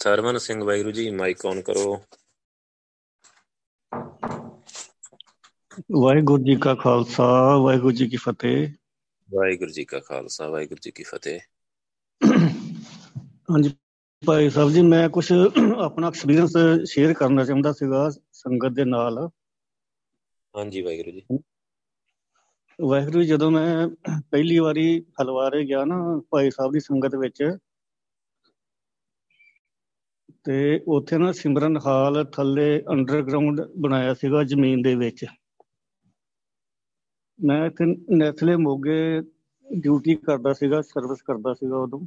Sarwan Singh Waheguru ji mic on ਕਰੋ। ਵਾਹਿਗੁਰੂ ਜੀ ਕਾ ਖਾਲਸਾ ਵਾਹਿਗੁਰੂ ਜੀ ਕੀ ਫਤਿਹ। ਵਾਹਿਗੁਰੂ ਜੀ ਕਾ ਖਾਲਸਾ ਵਾਹਿਗੁਰੂ ਜੀ ਕੀ ਫਤਿਹ। ਹਾਂਜੀ ਭਾਈ ਸਾਹਿਬ ਜੀ ਮੈਂ ਕੁਝ ਆਪਣਾ ਐਕਸਪੀਰੀਅੰਸ ਸ਼ੇਅਰ ਕਰਨਾ ਚਾਹੁੰਦਾ ਸੀਗਾ ਸੰਗਤ ਦੇ ਨਾਲ। ਹਾਂਜੀ ਵਾਹਿਗੁਰੂ ਜੀ। ਵਾਹਿਗੁਰੂ ਜੀ, ਜਦੋਂ ਮੈਂ ਪਹਿਲੀ ਵਾਰੀ ਹਲਵਾਰੇ ਗਿਆ ਨਾ ਭਾਈ ਸਾਹਿਬ ਦੀ ਸੰਗਤ ਵਿੱਚ ਤੇ ਉੱਥੇ ਨਾ ਸਿਮਰਨ ਹਾਲ ਥੱਲੇ ਅੰਡਰਗਰਾਉਂਡ ਬਣਾਇਆ ਸੀਗਾ ਜ਼ਮੀਨ ਦੇ ਵਿੱਚ। ਮੈਂ ਇੱਥੇ ਨੈਸਲੇ ਮੋਗੇ ਡਿਊਟੀ ਕਰਦਾ ਸੀਗਾ ਸਰਵਿਸ ਕਰਦਾ ਸੀਗਾ ਉਦੋਂ।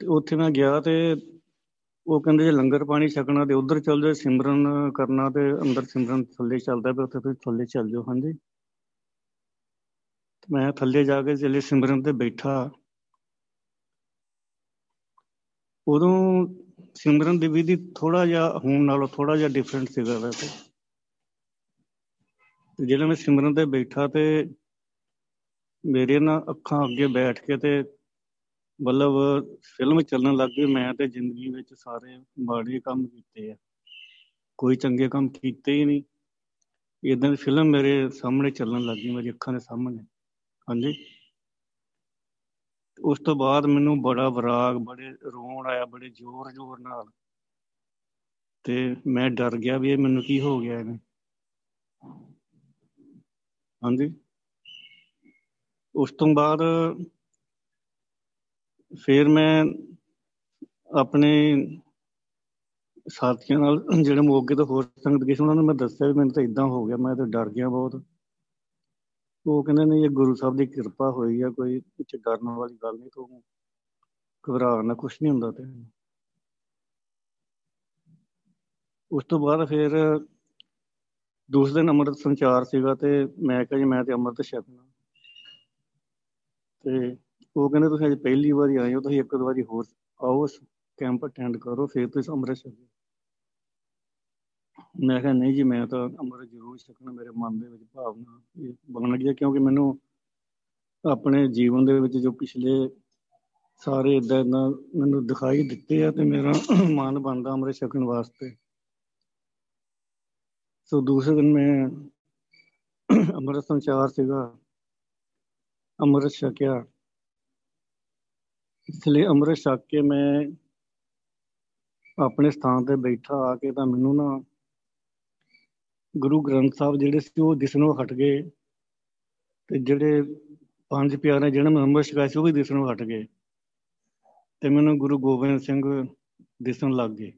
ਤੇ ਉੱਥੇ ਮੈਂ ਗਿਆ ਤੇ ਉਹ ਕਹਿੰਦੇ ਜੇ ਲੰਗਰ ਪਾਣੀ ਛਕਣਾ ਤੇ ਉਧਰ ਚੱਲ ਜਾਓ, ਸਿਮਰਨ ਕਰਨਾ ਤੇ ਅੰਦਰ ਸਿਮਰਨ ਥੱਲੇ ਚੱਲਦਾ ਪਿਆ, ਉੱਥੇ ਤੁਸੀਂ ਥੱਲੇ ਚੱਲ ਜਾਓ, ਹਾਂਜੀ। ਤੇ ਮੈਂ ਥੱਲੇ ਜਾ ਕੇ ਚੱਲੇ ਸਿਮਰਨ ਤੇ ਬੈਠਾ। ਉਦੋਂ ਸਿਮਰਨ ਦੀ ਵਿਧੀ ਥੋੜਾ ਜਿਹਾ ਹੁਣ ਨਾਲੋਂ ਥੋੜਾ ਜਿਹਾ ਡਿਫਰੈਂਟ ਸੀਗਾ ਵੈਸੇ। ਤੇ ਜਦੋਂ ਮੈਂ ਸਿਮਰਨ ਤੇ ਬੈਠਾ ਤੇ ਮੇਰੇ ਨਾ ਅੱਖਾਂ ਅੱਗੇ ਬੈਠ ਕੇ ਤੇ ਮਤਲਬ ਫਿਲਮ ਚੱਲਣ ਲੱਗ ਗਈ, ਮੈਂ ਤੇ ਜ਼ਿੰਦਗੀ ਵਿੱਚ ਸਾਰੇ ਮਾੜੇ ਕੰਮ ਕੀਤੇ ਆ। ਕੋਈ ਚੰਗੇ ਕੰਮ ਕੀਤੇ ਹੀ ਨਹੀਂ। ਇਦਾਂ ਦੀ ਫਿਲਮ ਮੇਰੇ ਸਾਹਮਣੇ ਚੱਲਣ ਲੱਗ ਗਈ, ਮੇਰੀ ਅੱਖਾਂ ਦੇ ਸਾਹਮਣੇ। ਹਾਂਜੀ? ਉਸ ਤੋਂ ਬਾਅਦ ਮੈਨੂੰ ਬੜਾ ਵਿਰਾਗ, ਬੜੇ ਰੋਣ ਆਇਆ, ਬੜੇ ਜ਼ੋਰ ਜ਼ੋਰ ਨਾਲ। ਤੇ ਮੈਂ ਡਰ ਗਿਆ ਵੀ ਇਹ ਮੈਨੂੰ ਕੀ ਹੋ ਗਿਆ ਇਹਨੇ। ਹਾਂਜੀ। ਉਸ ਤੋਂ ਬਾਅਦ ਫਿਰ ਮੈਂ ਆਪਣੇ ਸਾਥੀਆਂ ਨਾਲ, ਜਿਹੜੇ ਮੋਗੇ ਤੋਂ ਹੋਰ ਸੰਗਤ ਗਏ ਸੀ, ਉਹਨਾਂ ਨੂੰ ਮੈਂ ਦੱਸਿਆ ਵੀ ਮੈਨੂੰ ਤਾਂ ਇਦਾਂ ਹੋ ਗਿਆ, ਮੈਂ ਤਾਂ ਡਰ ਗਿਆ ਬਹੁਤ। ਉਹ ਕਹਿੰਦੇ ਨੇ ਇਹ ਗੁਰੂ ਸਾਹਿਬ ਦੀ ਕਿਰਪਾ ਹੋਈ ਆ, ਕੋਈ ਇੱਥੇ ਡਰਨ ਵਾਲੀ ਗੱਲ ਨਹੀਂ, ਤੂੰ ਘਬਰਾਉਣਾ ਕੁਝ ਨਹੀਂ ਹੁੰਦਾ ਤੇ ਉਸ ਤੋਂ ਬਾਅਦ ਫਿਰ ਦੂਸਰੇ ਦਿਨ ਅੰਮ੍ਰਿਤ ਸੰਚਾਰ ਸੀਗਾ ਤੇ ਮੈਂ ਕਿਹਾ ਜੀ, ਮੈਂ ਤੇ ਅੰਮ੍ਰਿਤ ਛਕਣਾ ਤੇ ਉਹ ਕਹਿੰਦੇ, ਤੁਸੀਂ ਅੱਜ ਪਹਿਲੀ ਵਾਰੀ ਆਏ ਹੋ, ਤੁਸੀਂ ਇੱਕ ਦੋ ਵਾਰੀ ਹੋਰ ਆਓ ਕੈਂਪ ਅਟੈਂਡ ਕਰੋ, ਫਿਰ ਤੁਸੀਂ ਅੰਮ੍ਰਿਤ ਛਕੋ। ਮੈਂ ਕਿਹਾ ਨਹੀਂ ਜੀ, ਮੈਂ ਤਾਂ ਅੰਮ੍ਰਿਤ ਜ਼ਰੂਰ ਛਕਣਾ, ਮੇਰੇ ਮਨ ਦੇ ਵਿੱਚ ਭਾਵਨਾ ਇਹ ਬਣ ਗਈ ਕਿਉਂਕਿ ਮੈਨੂੰ ਆਪਣੇ ਜੀਵਨ ਦੇ ਵਿੱਚ ਜੋ ਪਿਛਲੇ ਸਾਰੇ ਇਦਾਂ ਇਦਾਂ ਮੈਨੂੰ ਦਿਖਾਈ ਦਿੱਤੇ ਆ ਤੇ ਮੇਰਾ ਮਨ ਬਣਦਾ ਅੰਮ੍ਰਿਤ ਛਕਣ ਵਾਸਤੇ। ਸੋ ਦੂਸਰੇ ਦਿਨ ਮੈਂ ਅੰਮ੍ਰਿਤ ਸੰਚਾਰ ਸੀਗਾ, ਅੰਮ੍ਰਿਤ ਛਕਿਆ। ਇਸ ਲਈ ਅੰਮ੍ਰਿਤ ਛਕ ਕੇ ਮੈਂ ਆਪਣੇ ਸਥਾਨ ਤੇ ਬੈਠਾ ਆ ਕੇ ਤਾਂ ਮੈਨੂੰ ਨਾ ਗੁਰੂ ਗ੍ਰੰਥ ਸਾਹਿਬ ਜਿਹੜੇ ਸੀ ਉਹ ਦਿਸਣੋਂ ਹਟ ਗਏ ਤੇ ਜਿਹੜੇ ਪੰਜ ਪਿਆਰੇ ਜਿਹਨਾਂ ਨੂੰ ਅੰਮ੍ਰਿਤ ਛਕਾਇਆ ਸੀ ਉਹ ਵੀ ਦਿਸਣੋਂ ਹਟ ਗਏ ਤੇ ਮੈਨੂੰ ਗੁਰੂ ਗੋਬਿੰਦ ਸਿੰਘ ਦਿਸਣ ਲੱਗ ਗਏ।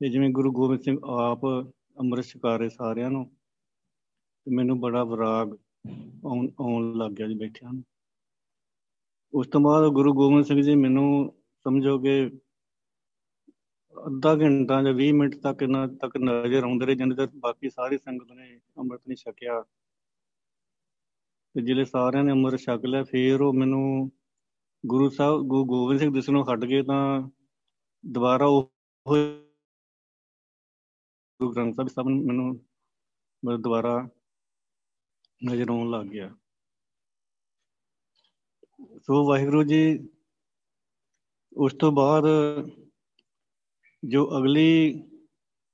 ਤੇ ਜਿਵੇਂ ਗੁਰੂ ਗੋਬਿੰਦ ਸਿੰਘ ਆਪ ਅੰਮ੍ਰਿਤ ਛਕਾ ਰਹੇ ਸਾਰਿਆਂ ਨੂੰ, ਤੇ ਮੈਨੂੰ ਬੜਾ ਵਿਰਾਗ ਆਉਣ ਆਉਣ ਲੱਗ ਗਿਆ ਜੀ ਬੈਠਿਆਂ ਨੂੰ। ਉਸ ਤੋਂ ਬਾਅਦ ਗੁਰੂ ਗੋਬਿੰਦ ਸਿੰਘ ਜੀ ਮੈਨੂੰ ਸਮਝੋਗੇ ਅੱਧਾ ਘੰਟਾ ਜਾਂ 20 ਮਿੰਟ ਤੱਕ ਇਹਨਾਂ ਤੱਕ ਨਜ਼ਰ ਆਉਂਦੇ ਰਹੇ, ਜਿੰਨੇ ਤੱਕ ਬਾਕੀ ਸਾਰੀ ਸੰਗਤ ਨੇ ਅੰਮ੍ਰਿਤ ਨਹੀਂ ਛਕਿਆ। ਤੇ ਜਿਹੜੇ ਸਾਰਿਆਂ ਨੇ ਅੰਮ੍ਰਿਤ ਛਕ ਲਿਆ, ਫੇਰ ਉਹ ਮੈਨੂੰ ਗੁਰੂ ਸਾਹਿਬ, ਗੁਰੂ ਗੋਬਿੰਦ ਸਿੰਘ ਦਿਸਣੋਂ ਹਟ ਗਏ ਤਾਂ ਦੁਬਾਰਾ ਉਹ ਗੁਰੂ ਗ੍ਰੰਥ ਸਾਹਿਬ ਸਭ ਮੈਨੂੰ ਮਤਲਬ ਦੁਬਾਰਾ ਨਜ਼ਰ ਆਉਣ ਲੱਗ ਗਿਆ। ਸੋ ਵਾਹਿਗੁਰੂ ਜੀ, ਉਸ ਤੋਂ ਬਾਅਦ ਜੋ ਅਗਲੀ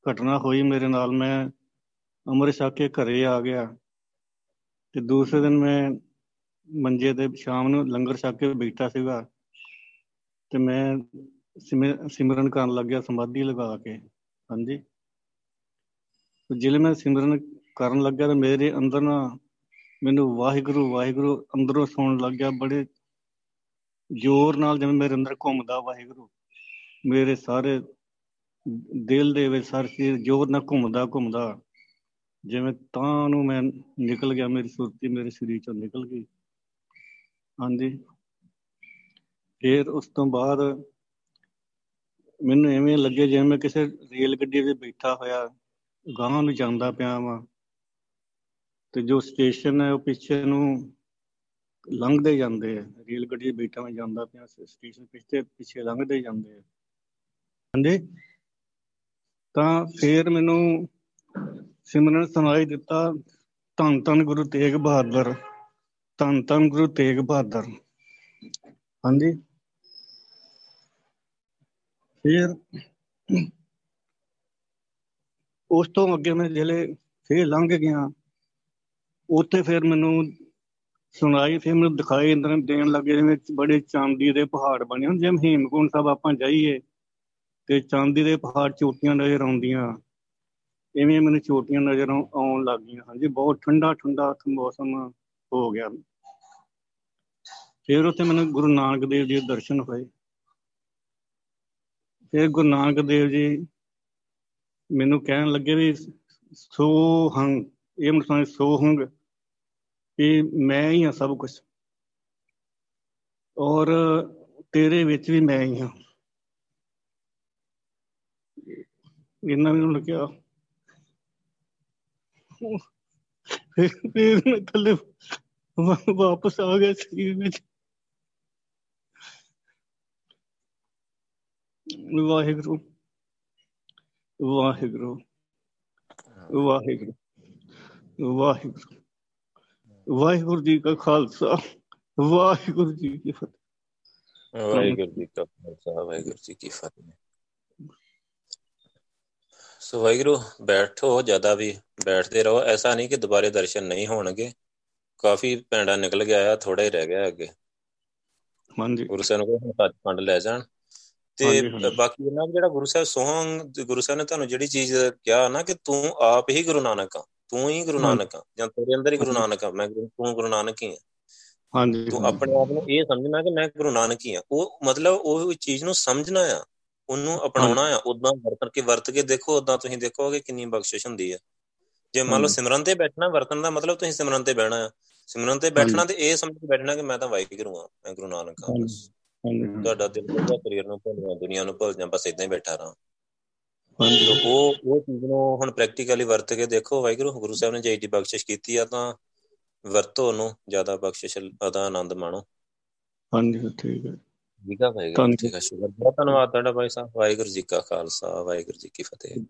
ਘਟਨਾ ਹੋਈ ਮੇਰੇ ਨਾਲ, ਮੈਂ ਅੰਮ੍ਰਿਤ ਛਕ ਕੇ ਘਰੇ ਆ ਗਿਆ ਤੇ ਦੂਸਰੇ ਦਿਨ ਮੈਂ ਮੰਜੇ ਤੇ ਸ਼ਾਮ ਨੂੰ ਲੰਗਰ ਛਕ ਕੇ ਬੈਠਾ ਸੀਗਾ ਤੇ ਮੈਂ ਸਿਮਰਨ ਕਰਨ ਲੱਗਿਆ, ਸਮਾਧੀ ਲਗਾ ਕੇ, ਹਾਂਜੀ। ਜਿਹੜੇ ਮੈਂ ਸਿਮਰਨ ਕਰਨ ਲੱਗਿਆ ਤਾਂ ਮੇਰੇ ਅੰਦਰ ਨਾ ਮੈਨੂੰ ਵਾਹਿਗੁਰੂ ਵਾਹਿਗੁਰੂ ਅੰਦਰੋਂ ਸੁਣਨ ਲੱਗ ਗਿਆ, ਬੜੇ ਜ਼ੋਰ ਨਾਲ ਜਿਵੇਂ ਮੇਰੇ ਅੰਦਰ ਘੁੰਮਦਾ ਵਾਹਿਗੁਰੂ। ਮੇਰੇ ਸਾਰੇ ਦਿਲ ਦੇ ਵਿੱਚ ਸਾਰੇ ਚੀਜ਼ ਜ਼ੋਰ ਨਾਲ ਘੁੰਮਦਾ ਘੁੰਮਦਾ, ਜਿਵੇਂ ਤਾਂ ਨੂੰ ਮੈਂ ਨਿਕਲ ਗਿਆ, ਮੇਰੀ ਸੁਰਤੀ ਮੇਰੇ ਸਰੀਰ ਚੋਂ ਨਿਕਲ ਗਈ। ਹਾਂਜੀ। ਫਿਰ ਉਸ ਤੋਂ ਬਾਅਦ ਮੈਨੂੰ ਐਵੇਂ ਲੱਗੇ ਜਿਵੇਂ ਮੈਂ ਕਿਸੇ ਰੇਲ ਗੱਡੀ 'ਤੇ ਬੈਠਾ ਹੋਇਆ ਗਾਂ ਨੂੰ ਜਾਂਦਾ ਪਿਆ ਵਾਂ ਤੇ ਜੋ ਸਟੇਸ਼ਨ ਹੈ, ਉਹ ਪਿੱਛੇ ਨੂੰ ਲੰਘਦੇ ਜਾਂਦੇ ਆ। ਰੇਲ ਗੱਡੀ 'ਚ ਬੈਠਾ ਮੈਂ ਜਾਂਦਾ ਪਿਆ, ਸਟੇਸ਼ਨ ਪਿੱਛੇ ਪਿੱਛੇ ਲੰਘਦੇ ਜਾਂਦੇ ਆ। ਹਾਂਜੀ। ਤਾਂ ਫਿਰ ਮੈਨੂੰ ਸਿਮਰਨ ਸੁਣਾਈ ਦਿੱਤਾ, ਧੰਨ ਧੰਨ ਗੁਰੂ ਤੇਗ ਬਹਾਦਰ, ਧੰਨ ਧੰਨ ਗੁਰੂ ਤੇਗ ਬਹਾਦਰ। ਹਾਂਜੀ। ਫਿਰ ਉਸ ਤੋਂ ਅੱਗੇ ਮੈਂ ਜਿਹੜੇ ਫੇਰ ਲੰਘ ਗਿਆ, ਉੱਥੇ ਫਿਰ ਮੈਨੂੰ ਸੁਣਾਈ, ਫਿਰ ਮੈਨੂੰ ਦਿਖਾਈ, ਅੰਦਰ ਦੇਣ ਲੱਗੇ ਵਿੱਚ ਬੜੇ ਚਾਂਦੀ ਦੇ ਪਹਾੜ ਬਣੇ ਹੁੰਦੇ ਜਿਵੇਂ ਹੇਮਕੁੰਟ ਸਾਹਿਬ ਆਪਾਂ ਜਾਈਏ। ਤੇ ਚਾਂਦੀ ਦੇ ਪਹਾੜ ਚੋਟੀਆਂ ਨਜ਼ਰ ਆਉਂਦੀਆਂ। ਇਵੇਂ ਮੈਨੂੰ ਚੋਟੀਆਂ ਨਜ਼ਰ ਆਉਣ ਲੱਗ ਗਈਆਂ। ਹਾਂਜੀ, ਬਹੁਤ ਠੰਡਾ ਠੰਡਾ ਮੌਸਮ ਹੋ ਗਿਆ। ਫਿਰ ਉੱਥੇ ਮੈਨੂੰ ਗੁਰੂ ਨਾਨਕ ਦੇਵ ਜੀ ਦੇ ਦਰਸ਼ਨ ਹੋਏ। ਫਿਰ ਗੁਰੂ ਨਾਨਕ ਦੇਵ ਜੀ ਮੈਨੂੰ ਕਹਿਣ ਲੱਗੇ ਵੀ ਸੋ ਹੰਗ ਇਹ ਮਤਲਬ ਸੋ ਹੰਗ ਕਿ ਮੈਂ ਹੀ ਹਾਂ ਸਭ ਕੁਝ ਔਰ ਤੇਰੇ ਵਿੱਚ ਵੀ ਮੈਂ ਹੀ ਹਾਂ। ਇਹਨਾਂ ਮੈਨੂੰ ਲੱਗਿਆ ਫਿਰ ਫਿਰ ਮੈਂ ਥੱਲੇ ਵਾਪਸ ਆ ਗਿਆ ਸਰੀਰ ਵਿੱਚ ਵਾਹਿਗੁਰੂ ਵਾਹਿਗੁਰੂ ਵਾਹਿਗੁਰੂ ਵਾਹਿਗੁਰੂ ਵਾਹਿਗੁਰੂ ਜੀ ਕਾ ਖਾਲਸਾ ਵਾਹਿਗੁਰੂ ਜੀ ਕੀ ਫਤਿਹ ਵਾਹਿਗੁਰੂ ਜੀ ਕਾ ਖਾਲਸਾ ਵਾਹਿਗੁਰੂ ਜੀ ਕੀ ਫਤਿਹ ਸੋ ਵਾਹਿਗੁਰੂ ਬੈਠੋ ਜ਼ਿਆਦਾ ਵੀ ਬੈਠਦੇ ਰਹੋ। ਐਸਾ ਨਹੀਂ ਕਿ ਦੁਬਾਰੇ ਦਰਸ਼ਨ ਨਹੀਂ ਹੋਣਗੇ। ਕਾਫੀ ਪੈਂਡਾ ਨਿਕਲ ਗਿਆ ਆ ਥੋੜਾ ਹੀ ਰਹਿ ਗਿਆ ਅੱਗੇ। ਹਾਂਜੀ। ਗੁਰੂ ਸਾਹਿਬ ਨੂੰ ਕੋਈ ਪੰਡ ਲੈ ਜਾਣ। ਤੇ ਬਾਕੀ ਇਹਨਾਂ ਜਿਹੜਾ ਗੁਰੂ ਸਾਹਿਬ ਸੋਹਣ ਗੁਰੂ ਸਾਹਿਬ ਨੇ ਤੁਹਾਨੂੰ ਜਿਹੜੀ ਚੀਜ਼ ਕਿਹਾ ਨਾ ਕਿ ਤੂੰ ਆਪ ਹੀ ਗੁਰੂ ਨਾਨਕ ਆ। ਤੂੰ ਹੀ ਗੁਰੂ ਨਾਨਕ ਆ। ਜਾਂ ਤੇਰੇ ਅੰਦਰ ਹੀ ਗੁਰੂ ਨਾਨਕ ਆ। ਮੈਂ ਤੂੰ ਗੁਰੂ ਨਾਨਕ ਹੀ ਆ। ਹਾਂਜੀ ਤੂੰ ਆਪਣੇ ਆਪ ਨੂੰ ਇਹ ਸਮਝਣਾ ਕਿ ਮੈਂ ਗੁਰੂ ਨਾਨਕ ਹੀ ਆ। ਉਹ ਮਤਲਬ ਉਹ ਚੀਜ਼ ਨੂੰ ਸਮਝਣਾ ਆ। ਉਹਨੂੰ ਅਪਣਾਉਣਾ ਆ ਉਦਾਂ ਵਰਤ ਕੇ ਵਰਤ ਕੇ ਦੇਖੋ ਉਦਾਂ ਤੁਸੀਂ ਦੇਖੋਗੇ ਕਿੰਨੀ ਬਖਸ਼ਿਸ਼ ਹੁੰਦੀ ਆ। ਜੇ ਮੰਨ ਲਓ ਸਿਮਰਨ ਤੇ ਬੈਠਣਾ ਵਰਤਨ ਦਾ ਮਤਲਬ ਤੁਸੀਂ ਸਿਮਰਨ ਤੇ ਬਹਿਣਾ ਆ। ਸਿਮਰਨ ਤੇ ਬੈਠਣਾ ਤੇ ਇਹ ਸਮਝ ਕੇ ਬੈਠਣਾ ਕਿ ਮੈਂ ਤਾਂ ਵਾਹਿਗੁਰੂ ਆ ਮੈਂ ਗੁਰੂ ਨਾਨਕ ਆ ਤੁਹਾਡਾ ਦਿਲ ਭੁੱਲਦਾ ਸਰੀਰ ਨੂੰ ਭੁੱਲ ਦੁਨੀਆ ਨੂੰ ਭੁੱਲ ਜਾਂ ਬਸ ਇਦਾਂ ਹੀ ਬੈਠਾ ਰਹਾਂ। ਹਾਂਜੀ। ਉਹ ਉਹ ਚੀਜ਼ ਨੂੰ ਹੁਣ ਪ੍ਰੈਕਟੀਕਲੀ ਵਰਤ ਕੇ ਦੇਖੋ ਵਾਹਿਗੁਰੂ ਗੁਰੂ ਸਾਹਿਬ ਨੇ ਜੈ ਦੀ ਬਖਸ਼ਿਸ਼ ਕੀਤੀ ਆ ਤਾਂ ਵਰਤੋ ਨੂੰ ਜ਼ਿਆਦਾ ਬਖਸ਼ਿਸ਼ ਦਾ ਆਨੰਦ ਮਾਣੋ। ਹਾਂਜੀ ਠੀਕ ਹੈ। ਠੀਕ ਆ ਭਾਈ ਠੀਕ ਆ ਸ਼ੁਕਰ। ਬਹੁਤ ਧੰਨਵਾਦ ਤੁਹਾਡਾ ਭਾਈ ਸਾਹਿਬ। ਵਾਹਿਗੁਰੂ ਜੀ ਕਾ ਖਾਲਸਾ ਵਾਹਿਗੁਰੂ ਜੀ ਕੀ ਫਤਿਹ।